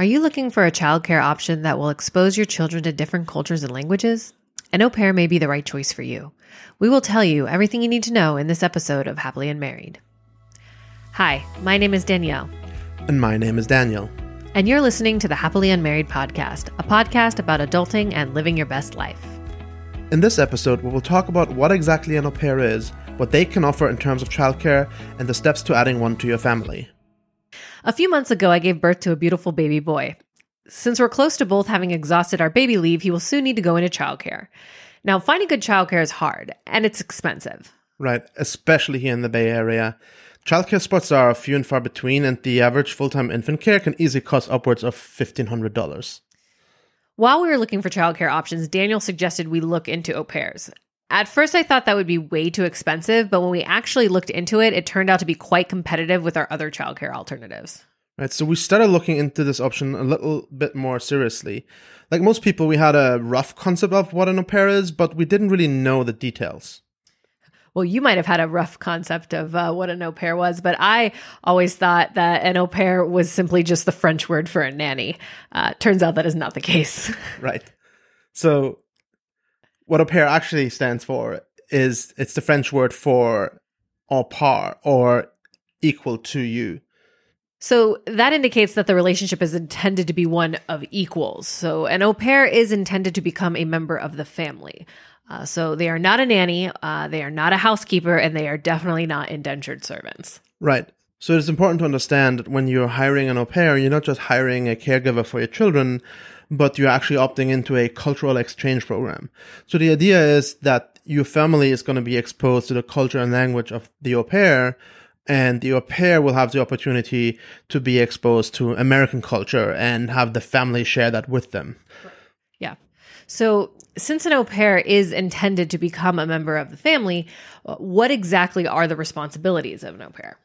Are you looking for a childcare option that will expose your children to different cultures and languages? An au pair may be the right choice for you. We will tell you everything you need to know in this episode of Happily Unmarried. Hi, my name is Danielle. And my name is Daniel. And you're listening to the Happily Unmarried podcast, a podcast about adulting and living your best life. In this episode, we will talk about what exactly an au pair is, what they can offer in terms of childcare, and the steps to adding one to your family. A few months ago, I gave birth to a beautiful baby boy. Since we're close to both having exhausted our baby leave, he will soon need to go into childcare. Now, finding good childcare is hard and it's expensive. Right, especially here in the Bay Area. Childcare spots are few and far between, and the average full time infant care can easily cost upwards of $1,500. While we were looking for childcare options, Daniel suggested we look into au pairs. At first, I thought that would be way too expensive, but when we actually looked into it, it turned out to be quite competitive with our other childcare alternatives. Right, so we started looking into this option a little bit more seriously. Like most people, we had a rough concept of what an au pair is, but we didn't really know the details. Well, you might have had a rough concept of uh, what an au pair was, but I always thought that an au pair was simply just the French word for a nanny. Uh, turns out that is not the case. right. So what au pair actually stands for is it's the French word for au par or equal to you. So that indicates that the relationship is intended to be one of equals. So an au pair is intended to become a member of the family. Uh, so they are not a nanny, uh, they are not a housekeeper, and they are definitely not indentured servants. Right. So it's important to understand that when you're hiring an au pair, you're not just hiring a caregiver for your children, but you're actually opting into a cultural exchange program. So the idea is that your family is going to be exposed to the culture and language of the au pair, and the au pair will have the opportunity to be exposed to American culture and have the family share that with them. Yeah. So since an au pair is intended to become a member of the family, what exactly are the responsibilities of an au pair?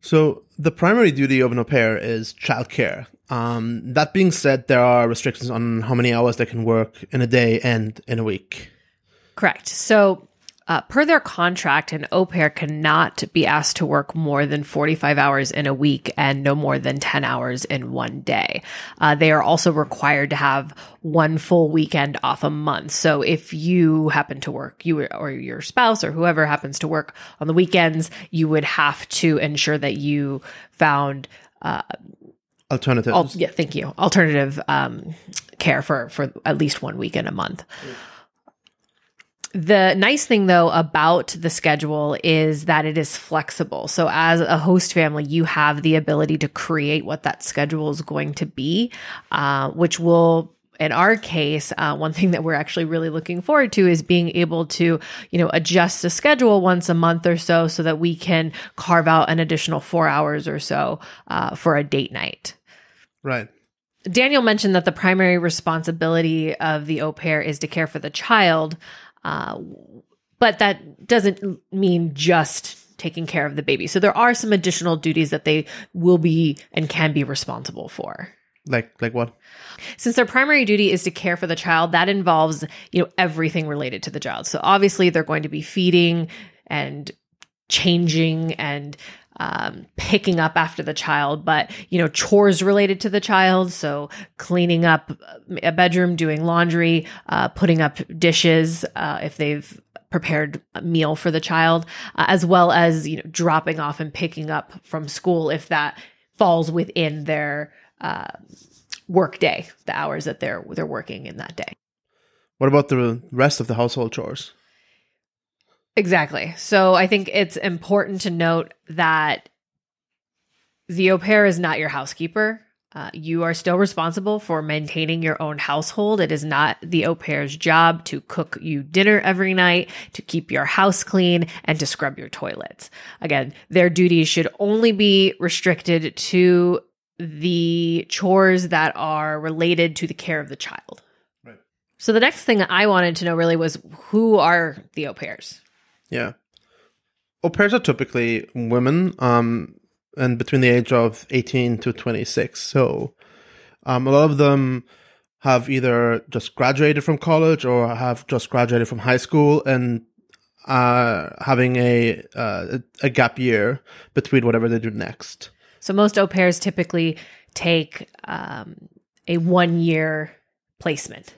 So the primary duty of an au pair is childcare. Um, that being said, there are restrictions on how many hours they can work in a day and in a week. Correct. So uh, per their contract, an au pair cannot be asked to work more than 45 hours in a week and no more than 10 hours in one day. Uh, they are also required to have one full weekend off a month. So if you happen to work, you or your spouse or whoever happens to work on the weekends, you would have to ensure that you found uh, alternatives. Al- yeah, thank you. Alternative um, care for for at least one week weekend a month. The nice thing though about the schedule is that it is flexible. So as a host family, you have the ability to create what that schedule is going to be, uh, which will in our case, uh, one thing that we're actually really looking forward to is being able to, you know, adjust the schedule once a month or so, so that we can carve out an additional four hours or so uh, for a date night. Right. Daniel mentioned that the primary responsibility of the au pair is to care for the child. Uh, but that doesn't mean just taking care of the baby. So there are some additional duties that they will be and can be responsible for. Like like what? Since their primary duty is to care for the child, that involves, you know, everything related to the child. So obviously they're going to be feeding and changing and um, picking up after the child, but you know, chores related to the child. So cleaning up a bedroom, doing laundry, uh, putting up dishes, uh, if they've prepared a meal for the child, uh, as well as, you know, dropping off and picking up from school if that falls within their, uh, work day, the hours that they're, they're working in that day. What about the rest of the household chores? Exactly. So I think it's important to note that the au pair is not your housekeeper. Uh, you are still responsible for maintaining your own household. It is not the au pair's job to cook you dinner every night, to keep your house clean, and to scrub your toilets. Again, their duties should only be restricted to the chores that are related to the care of the child. Right. So the next thing I wanted to know really was who are the au pairs? Yeah. Au pairs are typically women, um, and between the age of 18 to 26. So, um, a lot of them have either just graduated from college or have just graduated from high school and uh, having a uh, a gap year between whatever they do next. So most au pairs typically take um, a one year placement.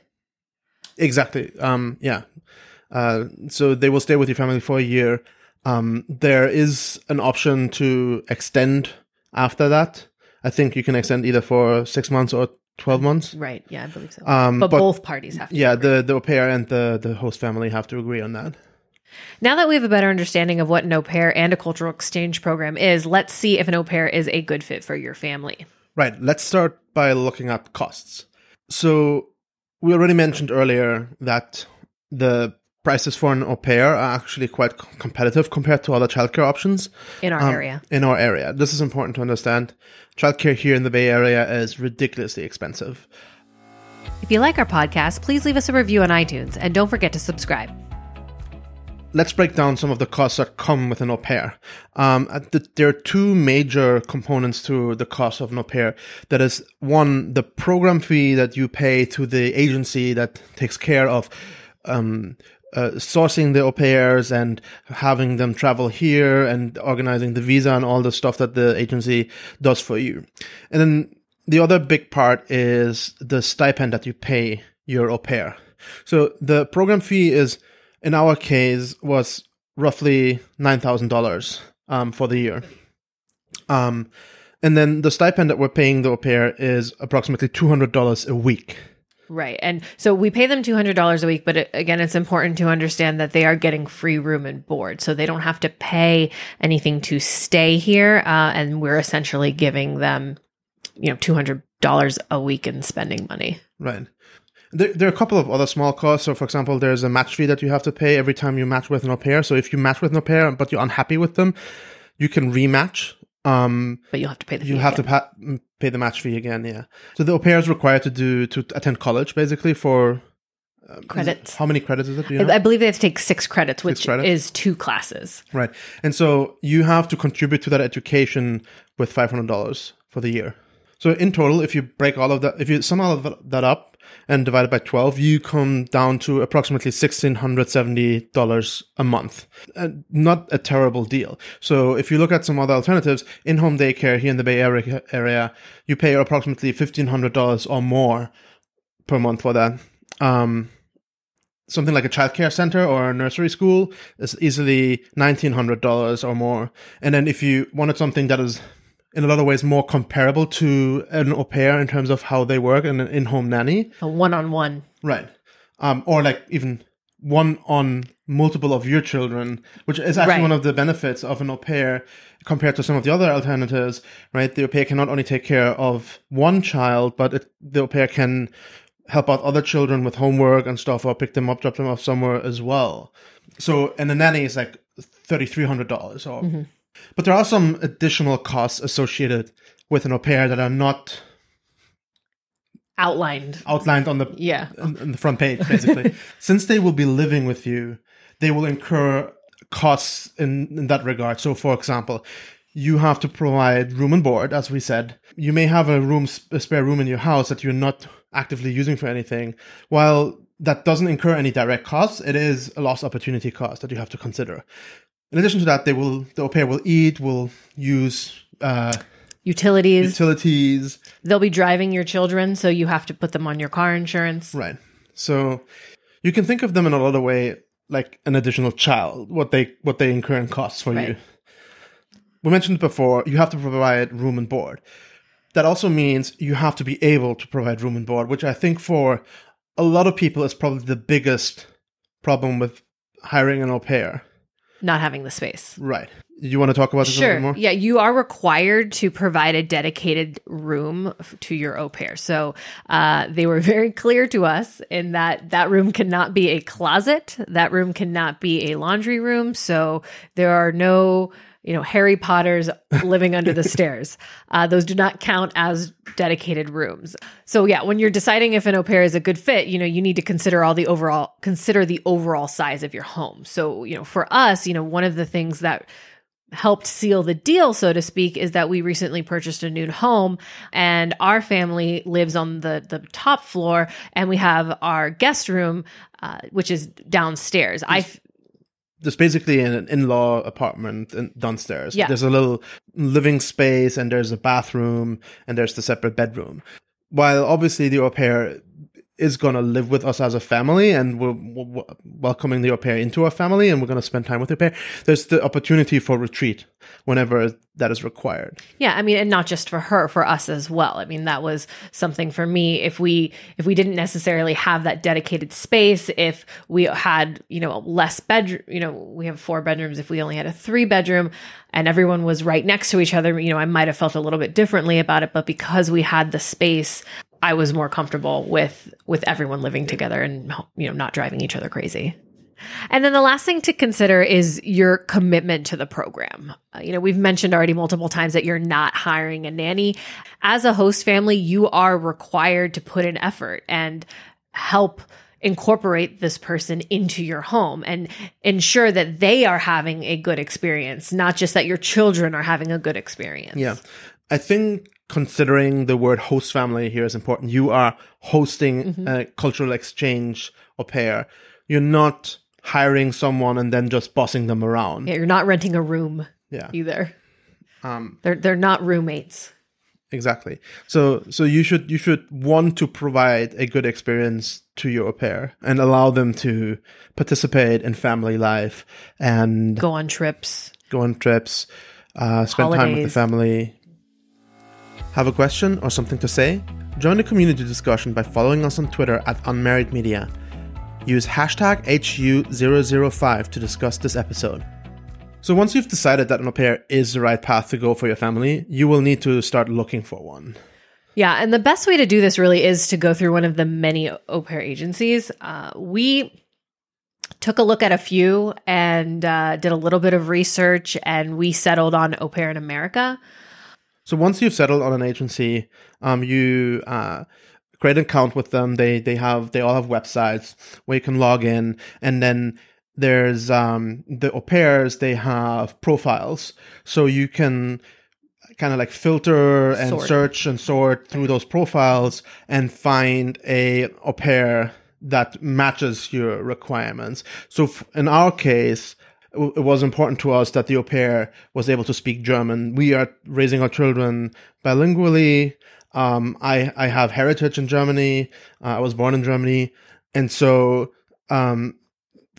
Exactly. Um, yeah. Uh, so they will stay with your family for a year. Um, there is an option to extend after that. I think you can extend either for six months or 12 months. Right. Yeah, I believe so. Um, but, but- both parties have to. Yeah, agree. the, the au pair and the, the host family have to agree on that. Now that we have a better understanding of what an au pair and a cultural exchange program is, let's see if an au pair is a good fit for your family. Right. Let's start by looking at costs. So we already mentioned earlier that the prices for an au pair are actually quite c- competitive compared to other childcare options in our um, area. in our area. This is important to understand. Childcare here in the Bay Area is ridiculously expensive. If you like our podcast, please leave us a review on iTunes and don't forget to subscribe. let's break down some of the costs that come with an au pair. Um, uh, th- there are two major components to the cost of an au pair. That is one, the program fee that you pay to the agency that takes care of um, uh, sourcing the au pairs and having them travel here and organizing the visa and all the stuff that the agency does for you. And then the other big part is the stipend that you pay your au pair. So the program fee is, in our case, was roughly nine thousand dollars um, for the year. Um, and then the stipend that we're paying the au pair is approximately two hundred dollars a week. Right. And so we pay them $200 a week, but it, again, it's important to understand that they are getting free room and board. So they don't have to pay anything to stay here. Uh, and we're essentially giving them, you know, $200 a week in spending money. Right. There, there are a couple of other small costs. So, for example, there's a match fee that you have to pay every time you match with an au pair. So, if you match with an au pair but you're unhappy with them, you can rematch. Um, But you'll have to pay the you fee have to pa- mm, pay the match fee again. Yeah. So the au pair is required to do to attend college basically for um, Credits. How many credits is it? You know? I believe they have to take six credits, which credits? is two classes. Right. And so you have to contribute to that education with $500 for the year. So in total, if you break all of that, if you sum all of that up and divided by 12, you come down to approximately $1,670 a month. Uh, not a terrible deal. So if you look at some other alternatives, in-home daycare here in the Bay Area, area you pay approximately $1,500 or more per month for that. Um, something like a childcare center or a nursery school is easily $1900 or more and then if you wanted something that is in a lot of ways more comparable to an au pair in terms of how they work and an in-home nanny. A one on one. right. Um, or like even one on multiple of your children which is actually Right. one of the benefits of an au pair compared to some of the other alternatives right? The au pair can not only take care of one child but it, the au pair can help out other children with homework and stuff or pick them up drop them off somewhere as well. So and the nanny is like $3300 or but there are some additional costs associated with an au pair that are not Outlined. outlined on the Yeah. on on the front page, basically. Since they will be living with you, they will incur costs in, in that regard. So, for example, you have to provide room and board, as we said. You may have a room, a spare room in your house that you're not actively using for anything. While that doesn't incur any direct costs, it is a lost opportunity cost that you have to consider. In addition to that, they will the au pair will eat, will use uh, Utilities. utilities, They'll be driving your children, so you have to put them on your car insurance. Right. So you can think of them in a lot of way like an additional child, what they what they incur in costs for you. We mentioned before, you have to provide room and board. That also means you have to be able to provide room and board, which I think for a lot of people is probably the biggest problem with hiring an au pair. Not having the space. Right. You want to talk about this a Sure. little more? Yeah, you are required to provide a dedicated room f- to your au pair. So uh, they were very clear to us in that that room cannot be a closet. That room cannot be a laundry room. So there are no, you know, Harry Potters living under the stairs. Uh, those do not count as dedicated rooms. So yeah, when you're deciding if an au pair is a good fit, you know, you need to consider all the overall consider the overall size of your home. So you know, for us, you know, one of the things that helped seal the deal, so to speak, is that we recently purchased a new home and our family lives on the, the top floor and we have our guest room, uh, which is downstairs. I, there's basically an in-law apartment downstairs. Yeah. There's a little living space and there's a bathroom and there's the separate bedroom. While obviously the au pair is going to live with us as a family and we're w- w- welcoming the au pair into our family and we're going to spend time with the pair, there's the opportunity for retreat whenever that is required. Yeah, I mean, and not just for her, for us as well. I mean, that was something for me. If we if we didn't necessarily have that dedicated space, if we had you know less bedroom, you know, we have four bedrooms. If we only had a three bedroom, and everyone was right next to each other, you know, I might have felt a little bit differently about it. But because we had the space, I was more comfortable with with everyone living together and you know not driving each other crazy. And then the last thing to consider is your commitment to the program. Uh, you know, we've mentioned already multiple times that you're not hiring a nanny. As a host family, you are required to put in effort and help incorporate this person into your home and ensure that they are having a good experience, not just that your children are having a good experience. Yeah. I think considering the word host family here is important. You are hosting a cultural exchange au pair. You're not hiring someone and then just bossing them around. Yeah, you're not renting a room Yeah. either. Um, They're they're not roommates. exactly. So, so you should, you should want to provide a good experience to your au pair and allow them to participate in family life and Go on trips. go on trips, uh, spend time with the family. Have a question or something to say? Join the community discussion by following us on Twitter at Unmarried Media. Use hashtag HU005 to discuss this episode. So once you've decided that an au pair is the right path to go for your family, you will need to start looking for one. Yeah, and the best way to do this really is to go through one of the many au pair agencies. Uh, we took a look at a few and uh, did a little bit of research, and we settled on Au Pair in America. So once you've settled on an agency, um, you uh, create an account with them. They they have they all have websites where you can log in, and then there's um, the au pairs. They have profiles, so you can kind of like filter and Sort. search and sort through those profiles and find a au pair that matches your requirements. So f- in our case, it was important to us that the au pair was able to speak German. We are raising our children bilingually. Um, I, I have heritage in Germany. Uh, I was born in Germany. And so, um,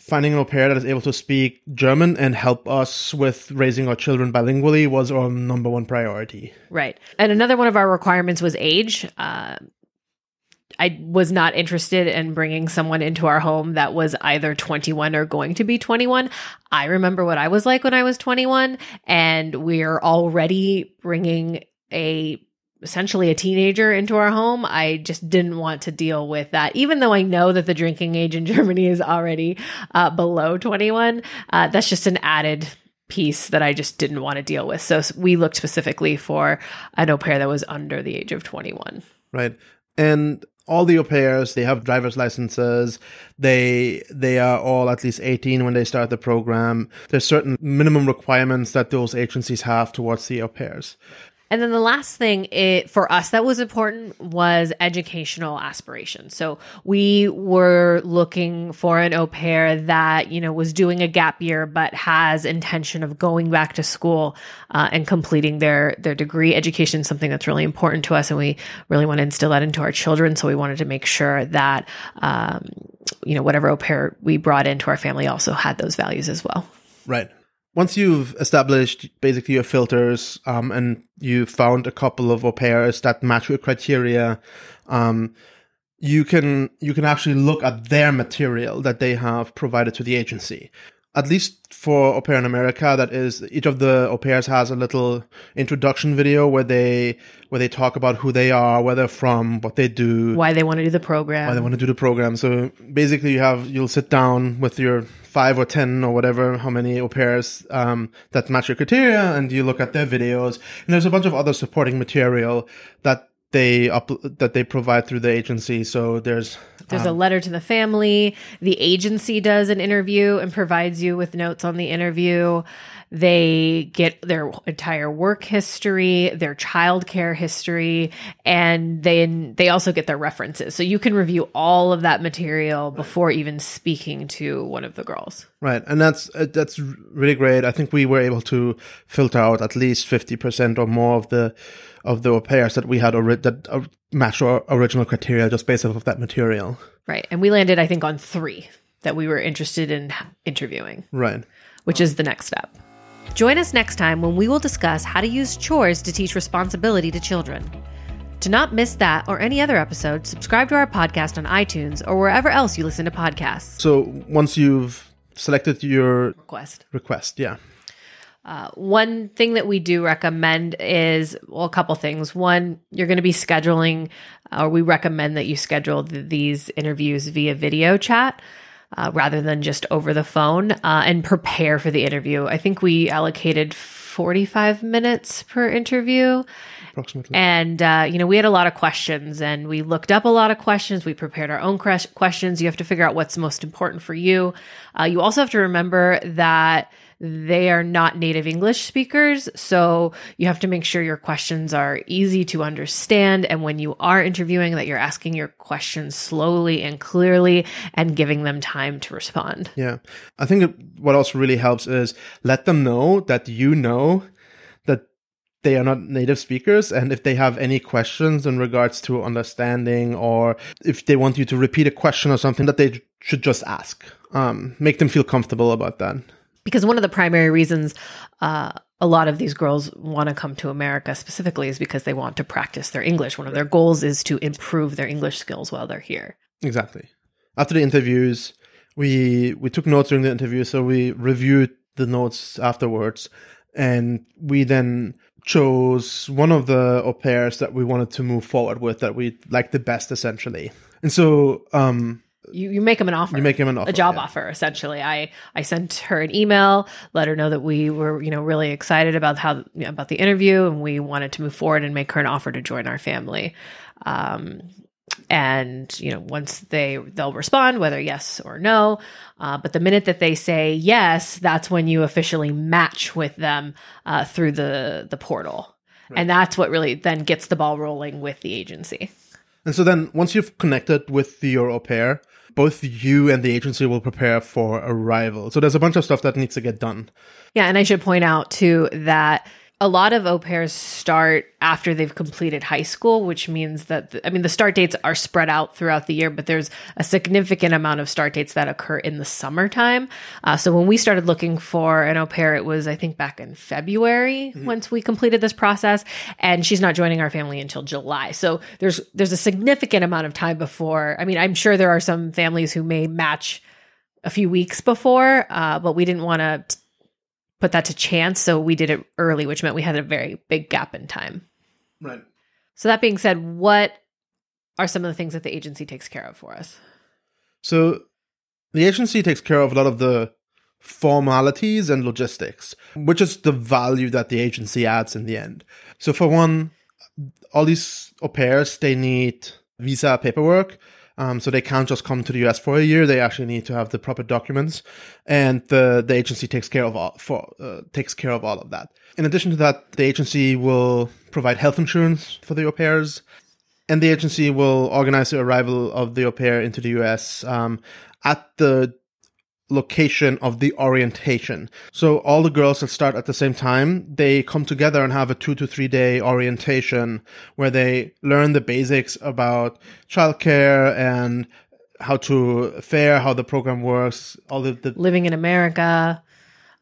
finding an au pair that is able to speak German and help us with raising our children bilingually was our number one priority. Right. And another one of our requirements was age. Uh, I was not interested in bringing someone into our home that was either 21 or going to be 21. I remember what I was like when I was 21, and we're already bringing a essentially a teenager into our home. I just didn't want to deal with that, even though I know that the drinking age in Germany is already uh, below 21. Uh, that's just an added piece that I just didn't want to deal with. So we looked specifically for an au pair that was under the age of 21. right? And all the au pairs, they have driver's licenses. They they are all at least 18 when they start the program. There's certain minimum requirements that those agencies have towards the au pairs. And then the last thing it, for us that was important was educational aspirations. So we were looking for an au pair that, you know, was doing a gap year, but has intention of going back to school uh, and completing their, their degree. Education is something that's really important to us. And we really want to instill that into our children. So we wanted to make sure that, um, you know, whatever au pair we brought into our family also had those values as well. Right. Once you've established basically your filters um, and you found a couple of au pairs that match your criteria, um, you can you can actually look at their material that they have provided to the agency. At least for Au Pair in America, that is each of the au pairs has a little introduction video where they where they talk about who they are, where they're from, what they do, Why they want to do the program. why they want to do the program. So basically, you have you'll sit down with your five or ten or whatever, how many au pairs um, that match your criteria, and you look at their videos. And there's a bunch of other supporting material that they up that they provide through the agency. So there's There's a letter to the family. The agency does an interview and provides you with notes on the interview. They get their entire work history, their childcare history, and then they also get their references. So you can review all of that material before even speaking to one of the girls. Right, and that's uh, that's really great. I think we were able to filter out at least fifty percent or more of the of the au pairs that we had ori- that uh, matched our original criteria just based off of that material. Right. And we landed, I think, on three that we were interested in interviewing, Right. which is the next step. Join us next time when we will discuss how to use chores to teach responsibility to children. To not miss that or any other episode, subscribe to our podcast on iTunes or wherever else you listen to podcasts. So once you've selected your Request. request, yeah, Uh, one thing that we do recommend is well, a couple things. One, you're going to be scheduling, uh, or we recommend that you schedule th- these interviews via video chat. Uh, rather than just over the phone uh, and prepare for the interview. I think we allocated 45 minutes per interview. approximately. And, uh, you know, we had a lot of questions and we looked up a lot of questions. We prepared our own ques- questions. You have to figure out what's most important for you. Uh, you also have to remember that they are not native English speakers. So you have to make sure your questions are easy to understand. And when you are interviewing, that you're asking your questions slowly and clearly and giving them time to respond. Yeah. I think what also really helps is let them know that you know that they are not native speakers and if they have any questions in regards to understanding or if they want you to repeat a question or something that they should just ask. Um, make them feel comfortable about that. Because one of the primary reasons uh, a lot of these girls want to come to America specifically is because they want to practice their English. One of their goals is to improve their English skills while they're here. Exactly. After the interviews, we we took notes during the interview, so we reviewed the notes afterwards, and we then chose one of the au pairs that we wanted to move forward with that we liked the best, essentially. And so, um, You, you make them an offer. you make him an offer, a job yeah. offer essentially. I i sent her an email let her know that we were you know really excited about how about the interview and we wanted to move forward and make her an offer to join our family. Um and you know once they they'll respond whether yes or no. Uh, but the minute that they say yes that's when you officially match with them uh, through the the portal. And that's what really then gets the ball rolling with the agency And so then, once you've connected with your au pair, both you and the agency will prepare for arrival. So there's a bunch of stuff that needs to get done. Yeah, and I should point out too that a lot of au pairs start after they've completed high school, which means that, I mean, the start dates are spread out throughout the year, but there's a significant amount of start dates that occur in the summertime. Uh, so when we started looking for an au pair, it was, I think, back in February once we completed this process, and she's not joining our family until July. So there's there's a significant amount of time before. I mean, I'm sure there are some families who may match a few weeks before, uh, but we didn't want to put that to chance. So we did it early, which meant we had a very big gap in time. Right. So that being said, what are some of the things that the agency takes care of for us? So the agency takes care of a lot of the formalities and logistics, which is the value that the agency adds in the end. So for one, all these au pairs, they need visa paperwork. Um, so they can't just come to the US for a year. They actually need to have the proper documents, and the the agency takes care of all for uh, takes care of all of that. In addition to that, the agency will provide health insurance for the au pairs, and the agency will organize the arrival of the au pair into the US um, at the location of the orientation. So all the girls that start at the same time, they come together and have a two to three day orientation where they learn the basics about childcare and how to fare, how the program works, all the, the Living in America.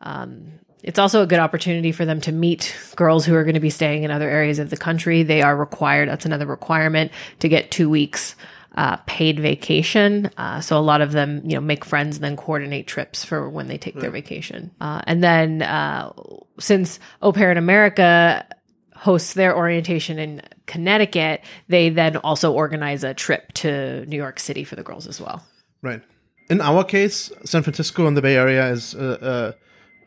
Um, it's also a good opportunity for them to meet girls who are going to be staying in other areas of the country. They are required, that's another requirement, to get two weeks uh, paid vacation. Uh, so a lot of them, you know, make friends and then coordinate trips for when they take their vacation. Uh, and then uh, since Au Pair in America hosts their orientation in Connecticut, they then also organize a trip to New York City for the girls as well. Right. In our case, San Francisco and the Bay Area is uh, uh,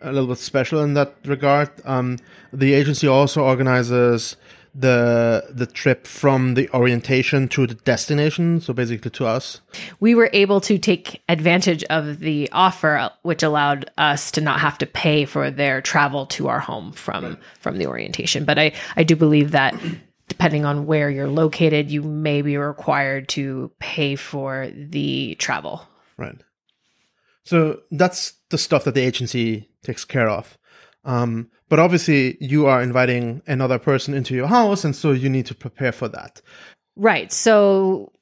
a little bit special in that regard. Um, the agency also organizes the the trip from the orientation to the destination, so basically to us. we were able to take advantage of the offer which allowed us to not have to pay for their travel to our home from from the orientation but i i do believe that depending on where you're located you may be required to pay for the travel Right. So that's the stuff that the agency takes care of. Um, but obviously, you are inviting another person into your house, and so you need to prepare for that. Right. So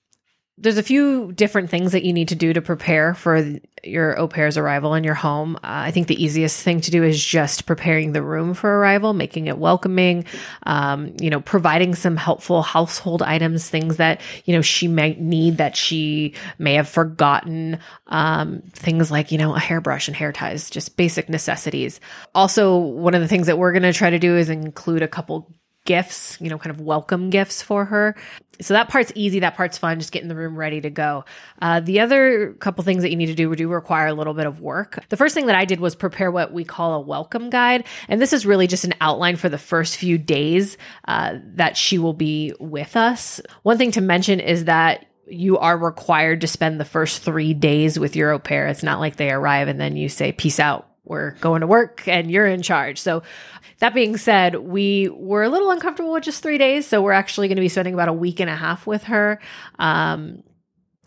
there's a few different things that you need to do to prepare for your au pair's arrival in your home. Uh, I think the easiest thing to do is just preparing the room for arrival, making it welcoming, um, you know, providing some helpful household items, things that, you know, she might need that she may have forgotten, um, things like, you know, a hairbrush and hair ties, just basic necessities. Also, one of the things that we're going to try to do is include a couple gifts, you know, kind of welcome gifts for her. So that part's easy. That part's fun. Just getting the room ready to go. Uh, the other couple things that you need to do do require a little bit of work. The first thing that I did was prepare what we call a welcome guide. And this is really just an outline for the first few days uh, that she will be with us. One thing to mention is that you are required to spend the first three days with your au pair. It's not like they arrive and then you say, peace out. We're going to work and you're in charge. So that being said, we were a little uncomfortable with just three days. So we're actually going to be spending about a week and a half with her. Um,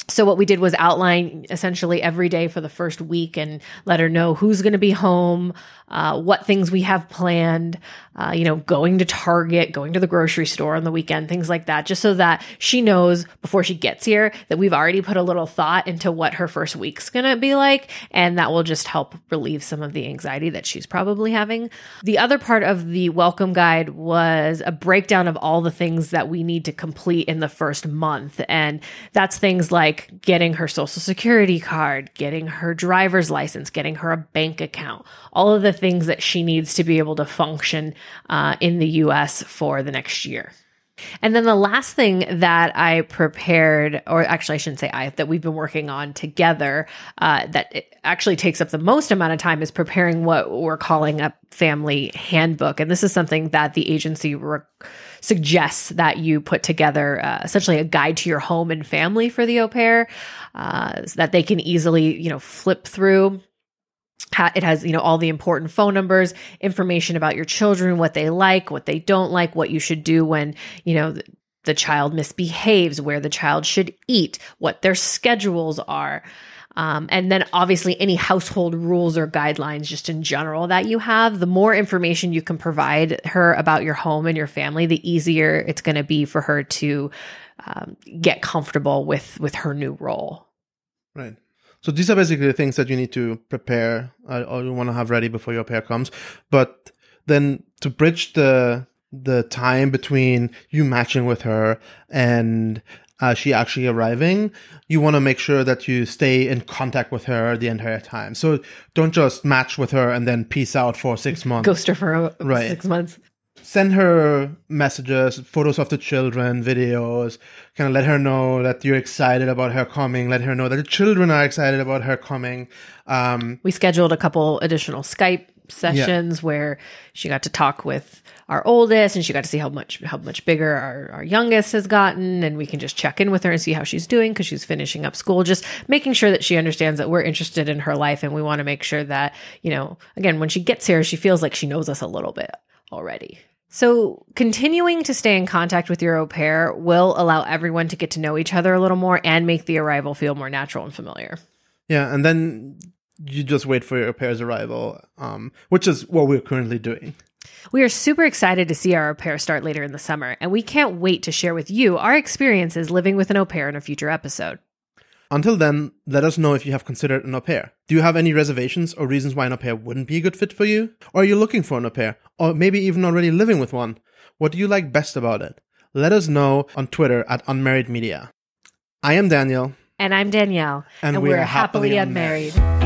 so what we did was outline essentially every day for the first week and let her know who's going to be home, uh, what things we have planned, uh, you know, going to Target, going to the grocery store on the weekend, things like that, just so that she knows before she gets here that we've already put a little thought into what her first week's going to be like. And that will just help relieve some of the anxiety that she's probably having. The other part of the welcome guide was a breakdown of all the things that we need to complete in the first month. And that's things like getting her social security card, getting her driver's license, getting her a bank account, all of the things that she needs to be able to function uh, in the US for the next year. And then the last thing that I prepared, or actually, I shouldn't say I, that we've been working on together, uh, that actually takes up the most amount of time is preparing what we're calling a family handbook. And this is something that the agency suggests that you put together, uh, essentially a guide to your home and family for the au pair, uh, so that they can easily, you know, flip through. It has you know all the important phone numbers information about your children what they like what they don't like what you should do when you know the, the child misbehaves where the child should eat what their schedules are um, and then obviously any household rules or guidelines just in general that you have the more information you can provide her about your home and your family the easier it's going to be for her to um, get comfortable with with her new role right so these are basically the things that you need to prepare uh, or you want to have ready before your pair comes. But then to bridge the the time between you matching with her and uh, she actually arriving, you want to make sure that you stay in contact with her the entire time. So don't just match with her and then peace out for six months. Ghost her for Right. six months. Send her messages, photos of the children, videos, kind of let her know that you're excited about her coming. Let her know that the children are excited about her coming. Um, We scheduled a couple additional Skype sessions where she got to talk with our oldest and she got to see how much how much bigger our, our youngest has gotten. And we can just check in with her and see how she's doing because she's finishing up school. Just making sure that she understands that we're interested in her life and we want to make sure that you know again when she gets here she feels like she knows us a little bit already. So, continuing to stay in contact with your au pair will allow everyone to get to know each other a little more and make the arrival feel more natural and familiar. yeah, and then you just wait for your pair's arrival, um, which is what we're currently doing. We are super excited to see our au pair start later in the summer, and we can't wait to share with you our experiences living with an au pair in a future episode. Until then, let us know if you have considered an au pair. Do you have any reservations or reasons why an au pair wouldn't be a good fit for you? Or are you looking for an au pair? Or maybe even already living with one? What do you like best about it? Let us know on Twitter at Unmarried Media. I am Daniel. And I'm Danielle, And we we're are happily happily unmarried.